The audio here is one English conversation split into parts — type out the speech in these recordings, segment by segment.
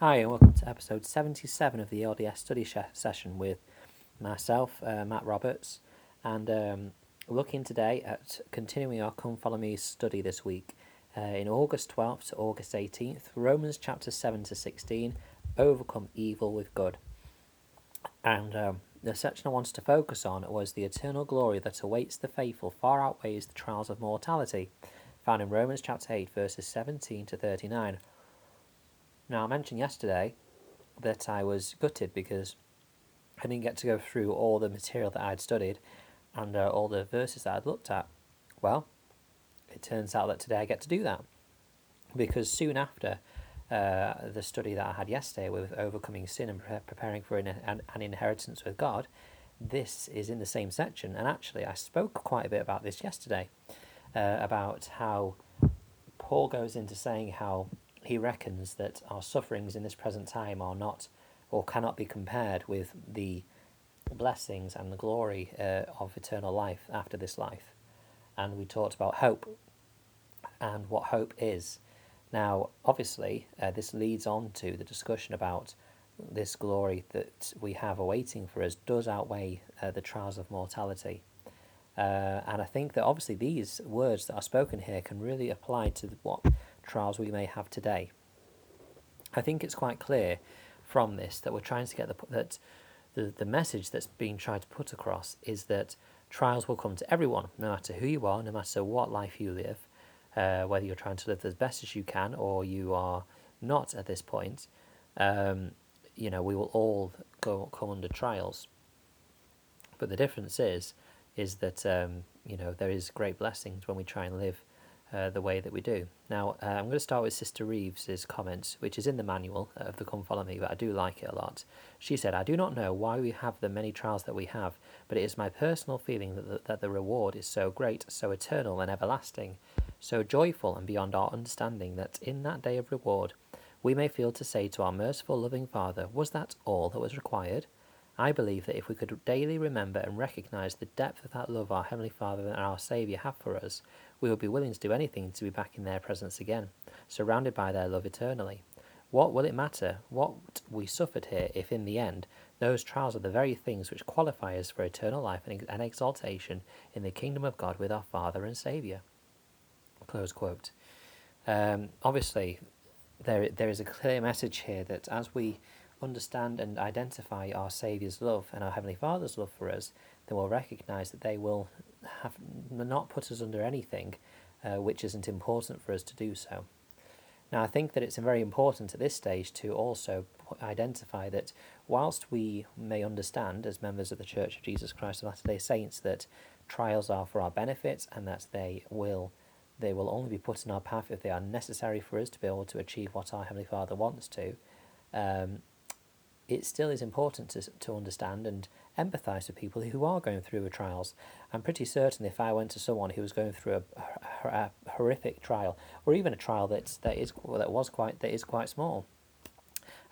Hi, and welcome to episode 77 of the LDS study sh- session with myself, uh, Matt Roberts, and um, looking today at continuing our Come Follow Me study this week uh, in August 12th to August 18th, Romans chapter 7 to 16, Overcome Evil with Good. And um, the section I wanted to focus on was the eternal glory that awaits the faithful far outweighs the trials of mortality, found in Romans chapter 8, verses 17 to 39. Now, I mentioned yesterday that I was gutted because I didn't get to go through all the material that I'd studied and uh, all the verses that I'd looked at. Well, it turns out that today I get to do that because soon after uh, the study that I had yesterday with overcoming sin and pre- preparing for an, an, an inheritance with God, this is in the same section. And actually, I spoke quite a bit about this yesterday uh, about how Paul goes into saying how he reckons that our sufferings in this present time are not or cannot be compared with the blessings and the glory uh, of eternal life after this life. And we talked about hope and what hope is. Now, obviously, uh, this leads on to the discussion about this glory that we have awaiting for us does outweigh uh, the trials of mortality. Uh, and I think that obviously these words that are spoken here can really apply to what trials we may have today. I think it's quite clear from this that we're trying to get the that the, the message that's being tried to put across is that trials will come to everyone, no matter who you are, no matter what life you live, uh, whether you're trying to live as best as you can or you are not at this point. Um, you know, we will all go come under trials. But the difference is, is that um, you know there is great blessings when we try and live uh, the way that we do. Now, uh, I'm going to start with Sister Reeves's comments, which is in the manual of the Come Follow Me, but I do like it a lot. She said, I do not know why we have the many trials that we have, but it is my personal feeling that the, that the reward is so great, so eternal and everlasting, so joyful and beyond our understanding that in that day of reward, we may feel to say to our merciful, loving Father, Was that all that was required? I believe that if we could daily remember and recognize the depth of that love our Heavenly Father and our Saviour have for us, we would be willing to do anything to be back in their presence again, surrounded by their love eternally. What will it matter what we suffered here if, in the end, those trials are the very things which qualify us for eternal life and exaltation in the kingdom of God with our Father and Saviour? Close quote. Um, obviously, there there is a clear message here that as we understand and identify our Saviour's love and our Heavenly Father's love for us, then we'll recognize that they will have not put us under anything uh, which isn't important for us to do so. Now, I think that it's very important at this stage to also identify that whilst we may understand, as members of the Church of Jesus Christ of Latter day Saints, that trials are for our benefit and that they will they will only be put in our path if they are necessary for us to be able to achieve what our Heavenly Father wants to, um, it still is important to, to understand and empathise with people who are going through trials. I'm pretty certain if I went to someone who was going through a, a, a horrific trial, or even a trial that's, that, is, that was quite, that is quite small,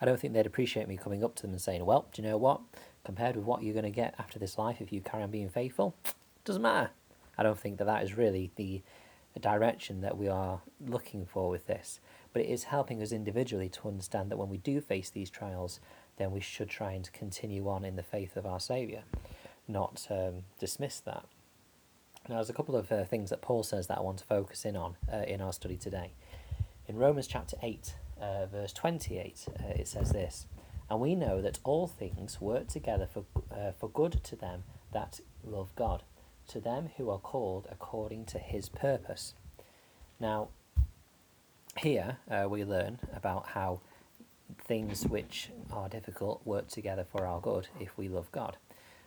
I don't think they'd appreciate me coming up to them and saying, well, do you know what? Compared with what you're going to get after this life if you carry on being faithful, doesn't matter. I don't think that that is really the direction that we are looking for with this. But it is helping us individually to understand that when we do face these trials, then we should try and continue on in the faith of our Saviour, not um, dismiss that. Now, there's a couple of uh, things that Paul says that I want to focus in on uh, in our study today. In Romans chapter 8, uh, verse 28, uh, it says this And we know that all things work together for, uh, for good to them that love God, to them who are called according to his purpose. Now, here uh, we learn about how things which are difficult work together for our good if we love God.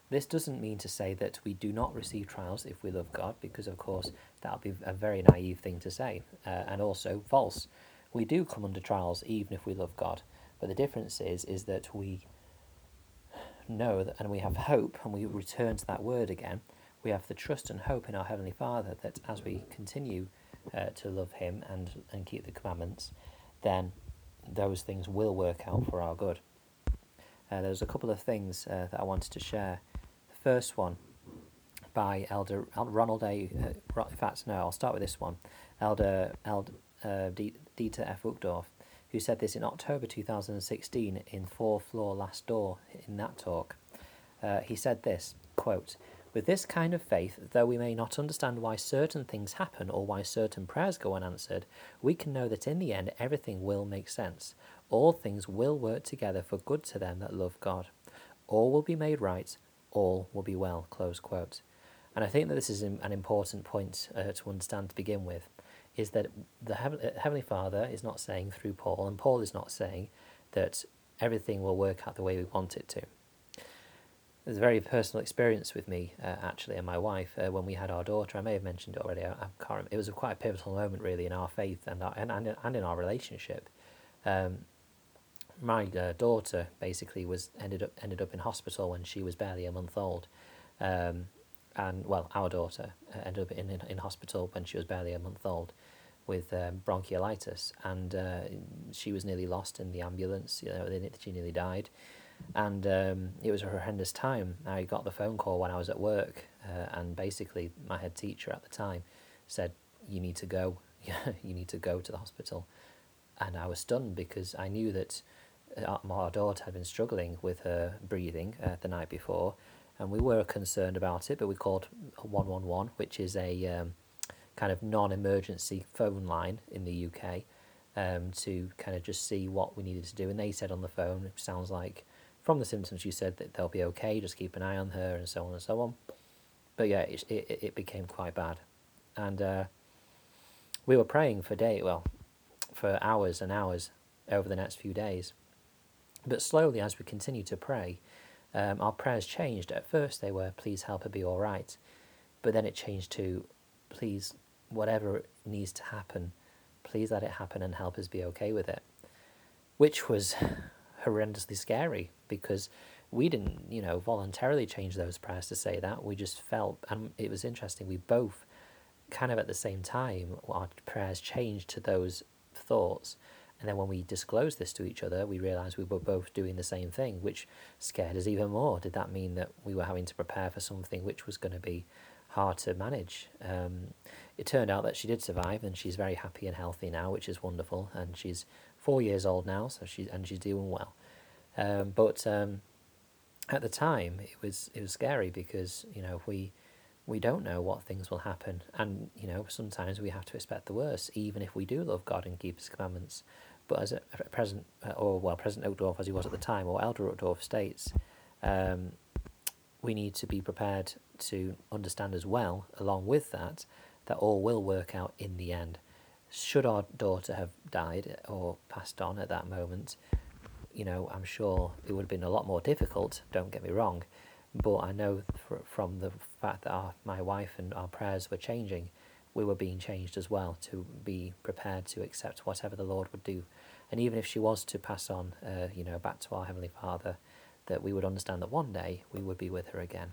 This doesn't mean to say that we do not receive trials if we love God, because of course that would be a very naive thing to say, uh, and also false. We do come under trials even if we love God, but the difference is is that we know that, and we have hope, and we return to that word again. We have the trust and hope in our heavenly Father that as we continue uh, to love Him and and keep the commandments, then those things will work out for our good. Uh, there's a couple of things uh, that I wanted to share. The first one by Elder Ronald A. Uh, in fact, no, I'll start with this one. Elder Elder uh, Dieter F. Uchtdorf. who said this in October 2016 in Fourth Floor Last Door in that talk. Uh, he said this quote, With this kind of faith, though we may not understand why certain things happen or why certain prayers go unanswered, we can know that in the end everything will make sense. All things will work together for good to them that love God. All will be made right, all will be well. Close quote. And I think that this is an important point uh, to understand to begin with, is that the Heavenly Father is not saying through Paul, and Paul is not saying that everything will work out the way we want it to. There's a very personal experience with me, uh, actually, and my wife uh, when we had our daughter. I may have mentioned it already. I, I can't remember. It was a quite a pivotal moment, really, in our faith and our, and, and, and in our relationship. Um, my uh, daughter basically was ended up ended up in hospital when she was barely a month old, um, and well, our daughter uh, ended up in, in, in hospital when she was barely a month old, with um, bronchiolitis, and uh, she was nearly lost in the ambulance. You know, she nearly died, and um, it was a horrendous time. I got the phone call when I was at work, uh, and basically my head teacher at the time said, "You need to go. you need to go to the hospital," and I was stunned because I knew that uh, our daughter had been struggling with her breathing uh, the night before, and we were concerned about it. But we called one one one, which is a um, kind of non-emergency phone line in the UK, um, to kind of just see what we needed to do. And they said on the phone, it sounds like from the symptoms you said that they'll be okay. Just keep an eye on her and so on and so on. But yeah, it it, it became quite bad, and uh, we were praying for day well, for hours and hours over the next few days but slowly, as we continued to pray, um, our prayers changed. At first, they were, please help her be all right. But then it changed to, please, whatever needs to happen, please let it happen and help us be okay with it. Which was horrendously scary because we didn't, you know, voluntarily change those prayers to say that. We just felt, and it was interesting, we both kind of at the same time, our prayers changed to those thoughts and then when we disclosed this to each other, we realized we were both doing the same thing, which scared us even more. Did that mean that we were having to prepare for something which was going to be hard to manage? Um, it turned out that she did survive, and she's very happy and healthy now, which is wonderful. And she's four years old now, so she's and she's doing well. Um, but um, at the time, it was it was scary because you know we we don't know what things will happen, and you know sometimes we have to expect the worst, even if we do love God and keep His commandments. But as a, President, uh, or well, President Uchtdorf as he was at the time, or Elder Uchtdorf states, um, we need to be prepared to understand as well, along with that, that all will work out in the end. Should our daughter have died or passed on at that moment, you know, I'm sure it would have been a lot more difficult, don't get me wrong, but I know from the fact that our, my wife and our prayers were changing, we were being changed as well to be prepared to accept whatever the Lord would do. And even if she was to pass on, uh, you know, back to our Heavenly Father, that we would understand that one day we would be with her again.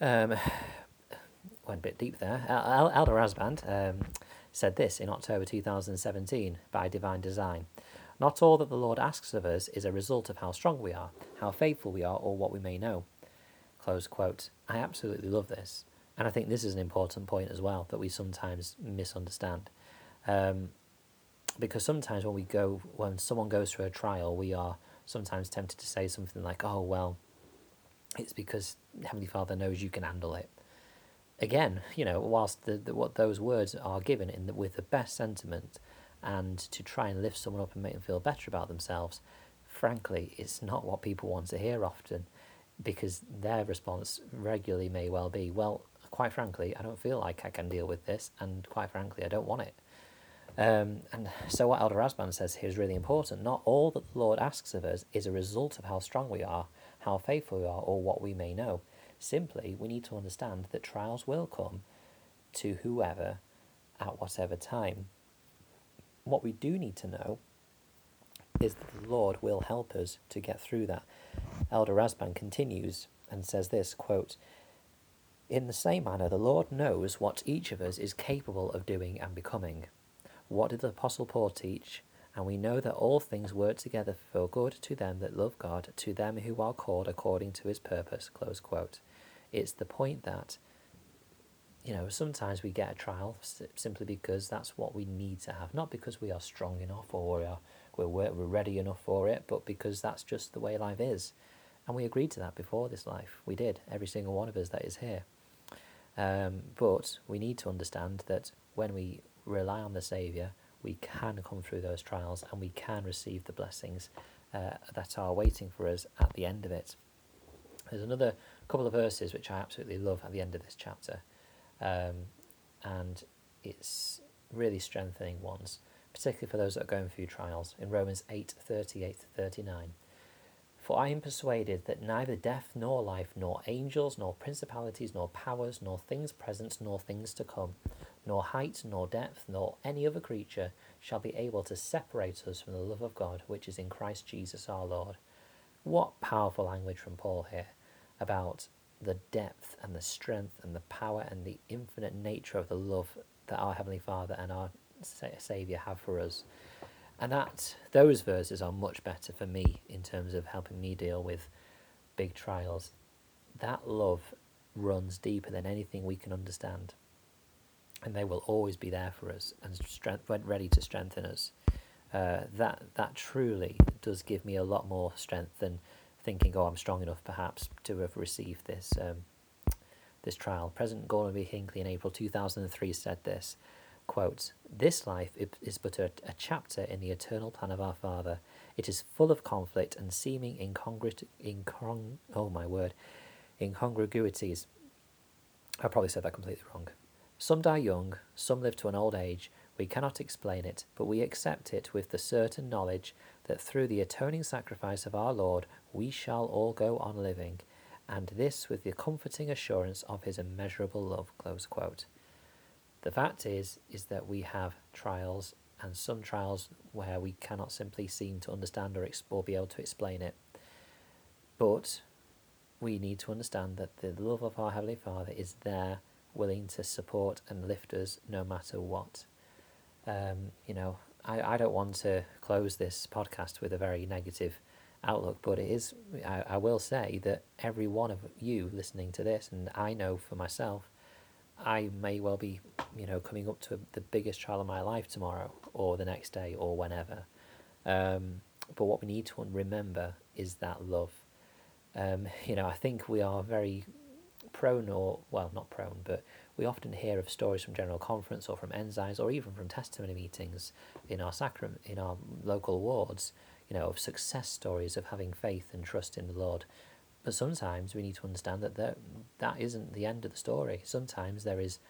Um, went a bit deep there. Elder Rasband um, said this in October 2017 by divine design. Not all that the Lord asks of us is a result of how strong we are, how faithful we are, or what we may know. Close quote. I absolutely love this. And I think this is an important point as well that we sometimes misunderstand. Um, because sometimes when we go, when someone goes through a trial, we are sometimes tempted to say something like, oh, well, it's because Heavenly Father knows you can handle it. Again, you know, whilst the, the what those words are given in the, with the best sentiment and to try and lift someone up and make them feel better about themselves, frankly, it's not what people want to hear often because their response regularly may well be, well, quite frankly, I don't feel like I can deal with this, and quite frankly, I don't want it. Um, and so, what Elder Rasband says here is really important. Not all that the Lord asks of us is a result of how strong we are, how faithful we are, or what we may know. Simply, we need to understand that trials will come to whoever at whatever time. What we do need to know is that the Lord will help us to get through that. Elder Rasband continues and says this quote, in the same manner, the Lord knows what each of us is capable of doing and becoming. What did the Apostle Paul teach? And we know that all things work together for good to them that love God, to them who are called according to his purpose. Close quote. It's the point that, you know, sometimes we get a trial simply because that's what we need to have, not because we are strong enough or we are we're, we're ready enough for it, but because that's just the way life is. And we agreed to that before this life. We did, every single one of us that is here. Um, but we need to understand that when we rely on the Saviour, we can come through those trials and we can receive the blessings uh, that are waiting for us at the end of it. There's another couple of verses which I absolutely love at the end of this chapter, um, and it's really strengthening ones, particularly for those that are going through trials. In Romans 8 38 to 39. For I am persuaded that neither death nor life, nor angels, nor principalities, nor powers, nor things present, nor things to come, nor height, nor depth, nor any other creature shall be able to separate us from the love of God which is in Christ Jesus our Lord. What powerful language from Paul here about the depth and the strength and the power and the infinite nature of the love that our Heavenly Father and our Saviour have for us. And that those verses are much better for me in terms of helping me deal with big trials. That love runs deeper than anything we can understand. And they will always be there for us and strength, ready to strengthen us. Uh, that that truly does give me a lot more strength than thinking, oh, I'm strong enough perhaps to have received this um, this trial. President Gordon B. Hinckley in April 2003 said this, quote, This life is but a, a chapter in the eternal plan of our Father. It is full of conflict and seeming incongruous, incong, oh my word, incongruities. I probably said that completely wrong. Some die young, some live to an old age. We cannot explain it, but we accept it with the certain knowledge that through the atoning sacrifice of our Lord we shall all go on living, and this with the comforting assurance of his immeasurable love. The fact is, is that we have trials, and some trials where we cannot simply seem to understand or, ex- or be able to explain it. But we need to understand that the love of our Heavenly Father is there, willing to support and lift us no matter what. Um, you know, I, I don't want to close this podcast with a very negative outlook, but it is, I, I will say that every one of you listening to this, and I know for myself, I may well be, you know, coming up to the biggest trial of my life tomorrow or the next day or whenever. Um, but what we need to remember is that love. Um, you know, I think we are very prone, or well, not prone, but we often hear of stories from General Conference or from ensigns or even from testimony meetings in our sacrament in our local wards. You know, of success stories of having faith and trust in the Lord but sometimes we need to understand that that, that isn't the end of the story. Sometimes there is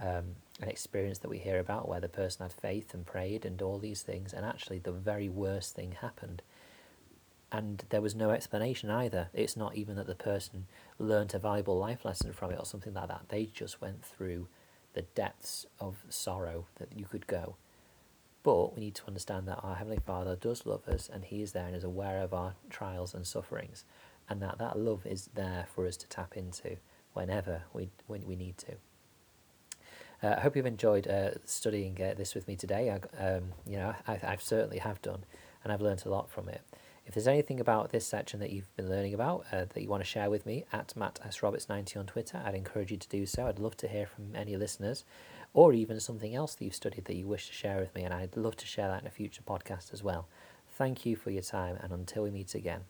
um, an experience that we hear about where the person had faith and prayed and all these things, and actually the very worst thing happened. And there was no explanation either. It's not even that the person learnt a valuable life lesson from it or something like that. They just went through the depths of sorrow that you could go. But we need to understand that our Heavenly Father does love us and He is there and is aware of our trials and sufferings and that that love is there for us to tap into whenever we when we need to. Uh, I hope you've enjoyed uh, studying uh, this with me today. I, um, you know, I, I certainly have done, and I've learned a lot from it. If there's anything about this section that you've been learning about uh, that you want to share with me at Matt S Roberts 90 on Twitter, I'd encourage you to do so. I'd love to hear from any listeners, or even something else that you've studied that you wish to share with me, and I'd love to share that in a future podcast as well. Thank you for your time, and until we meet again.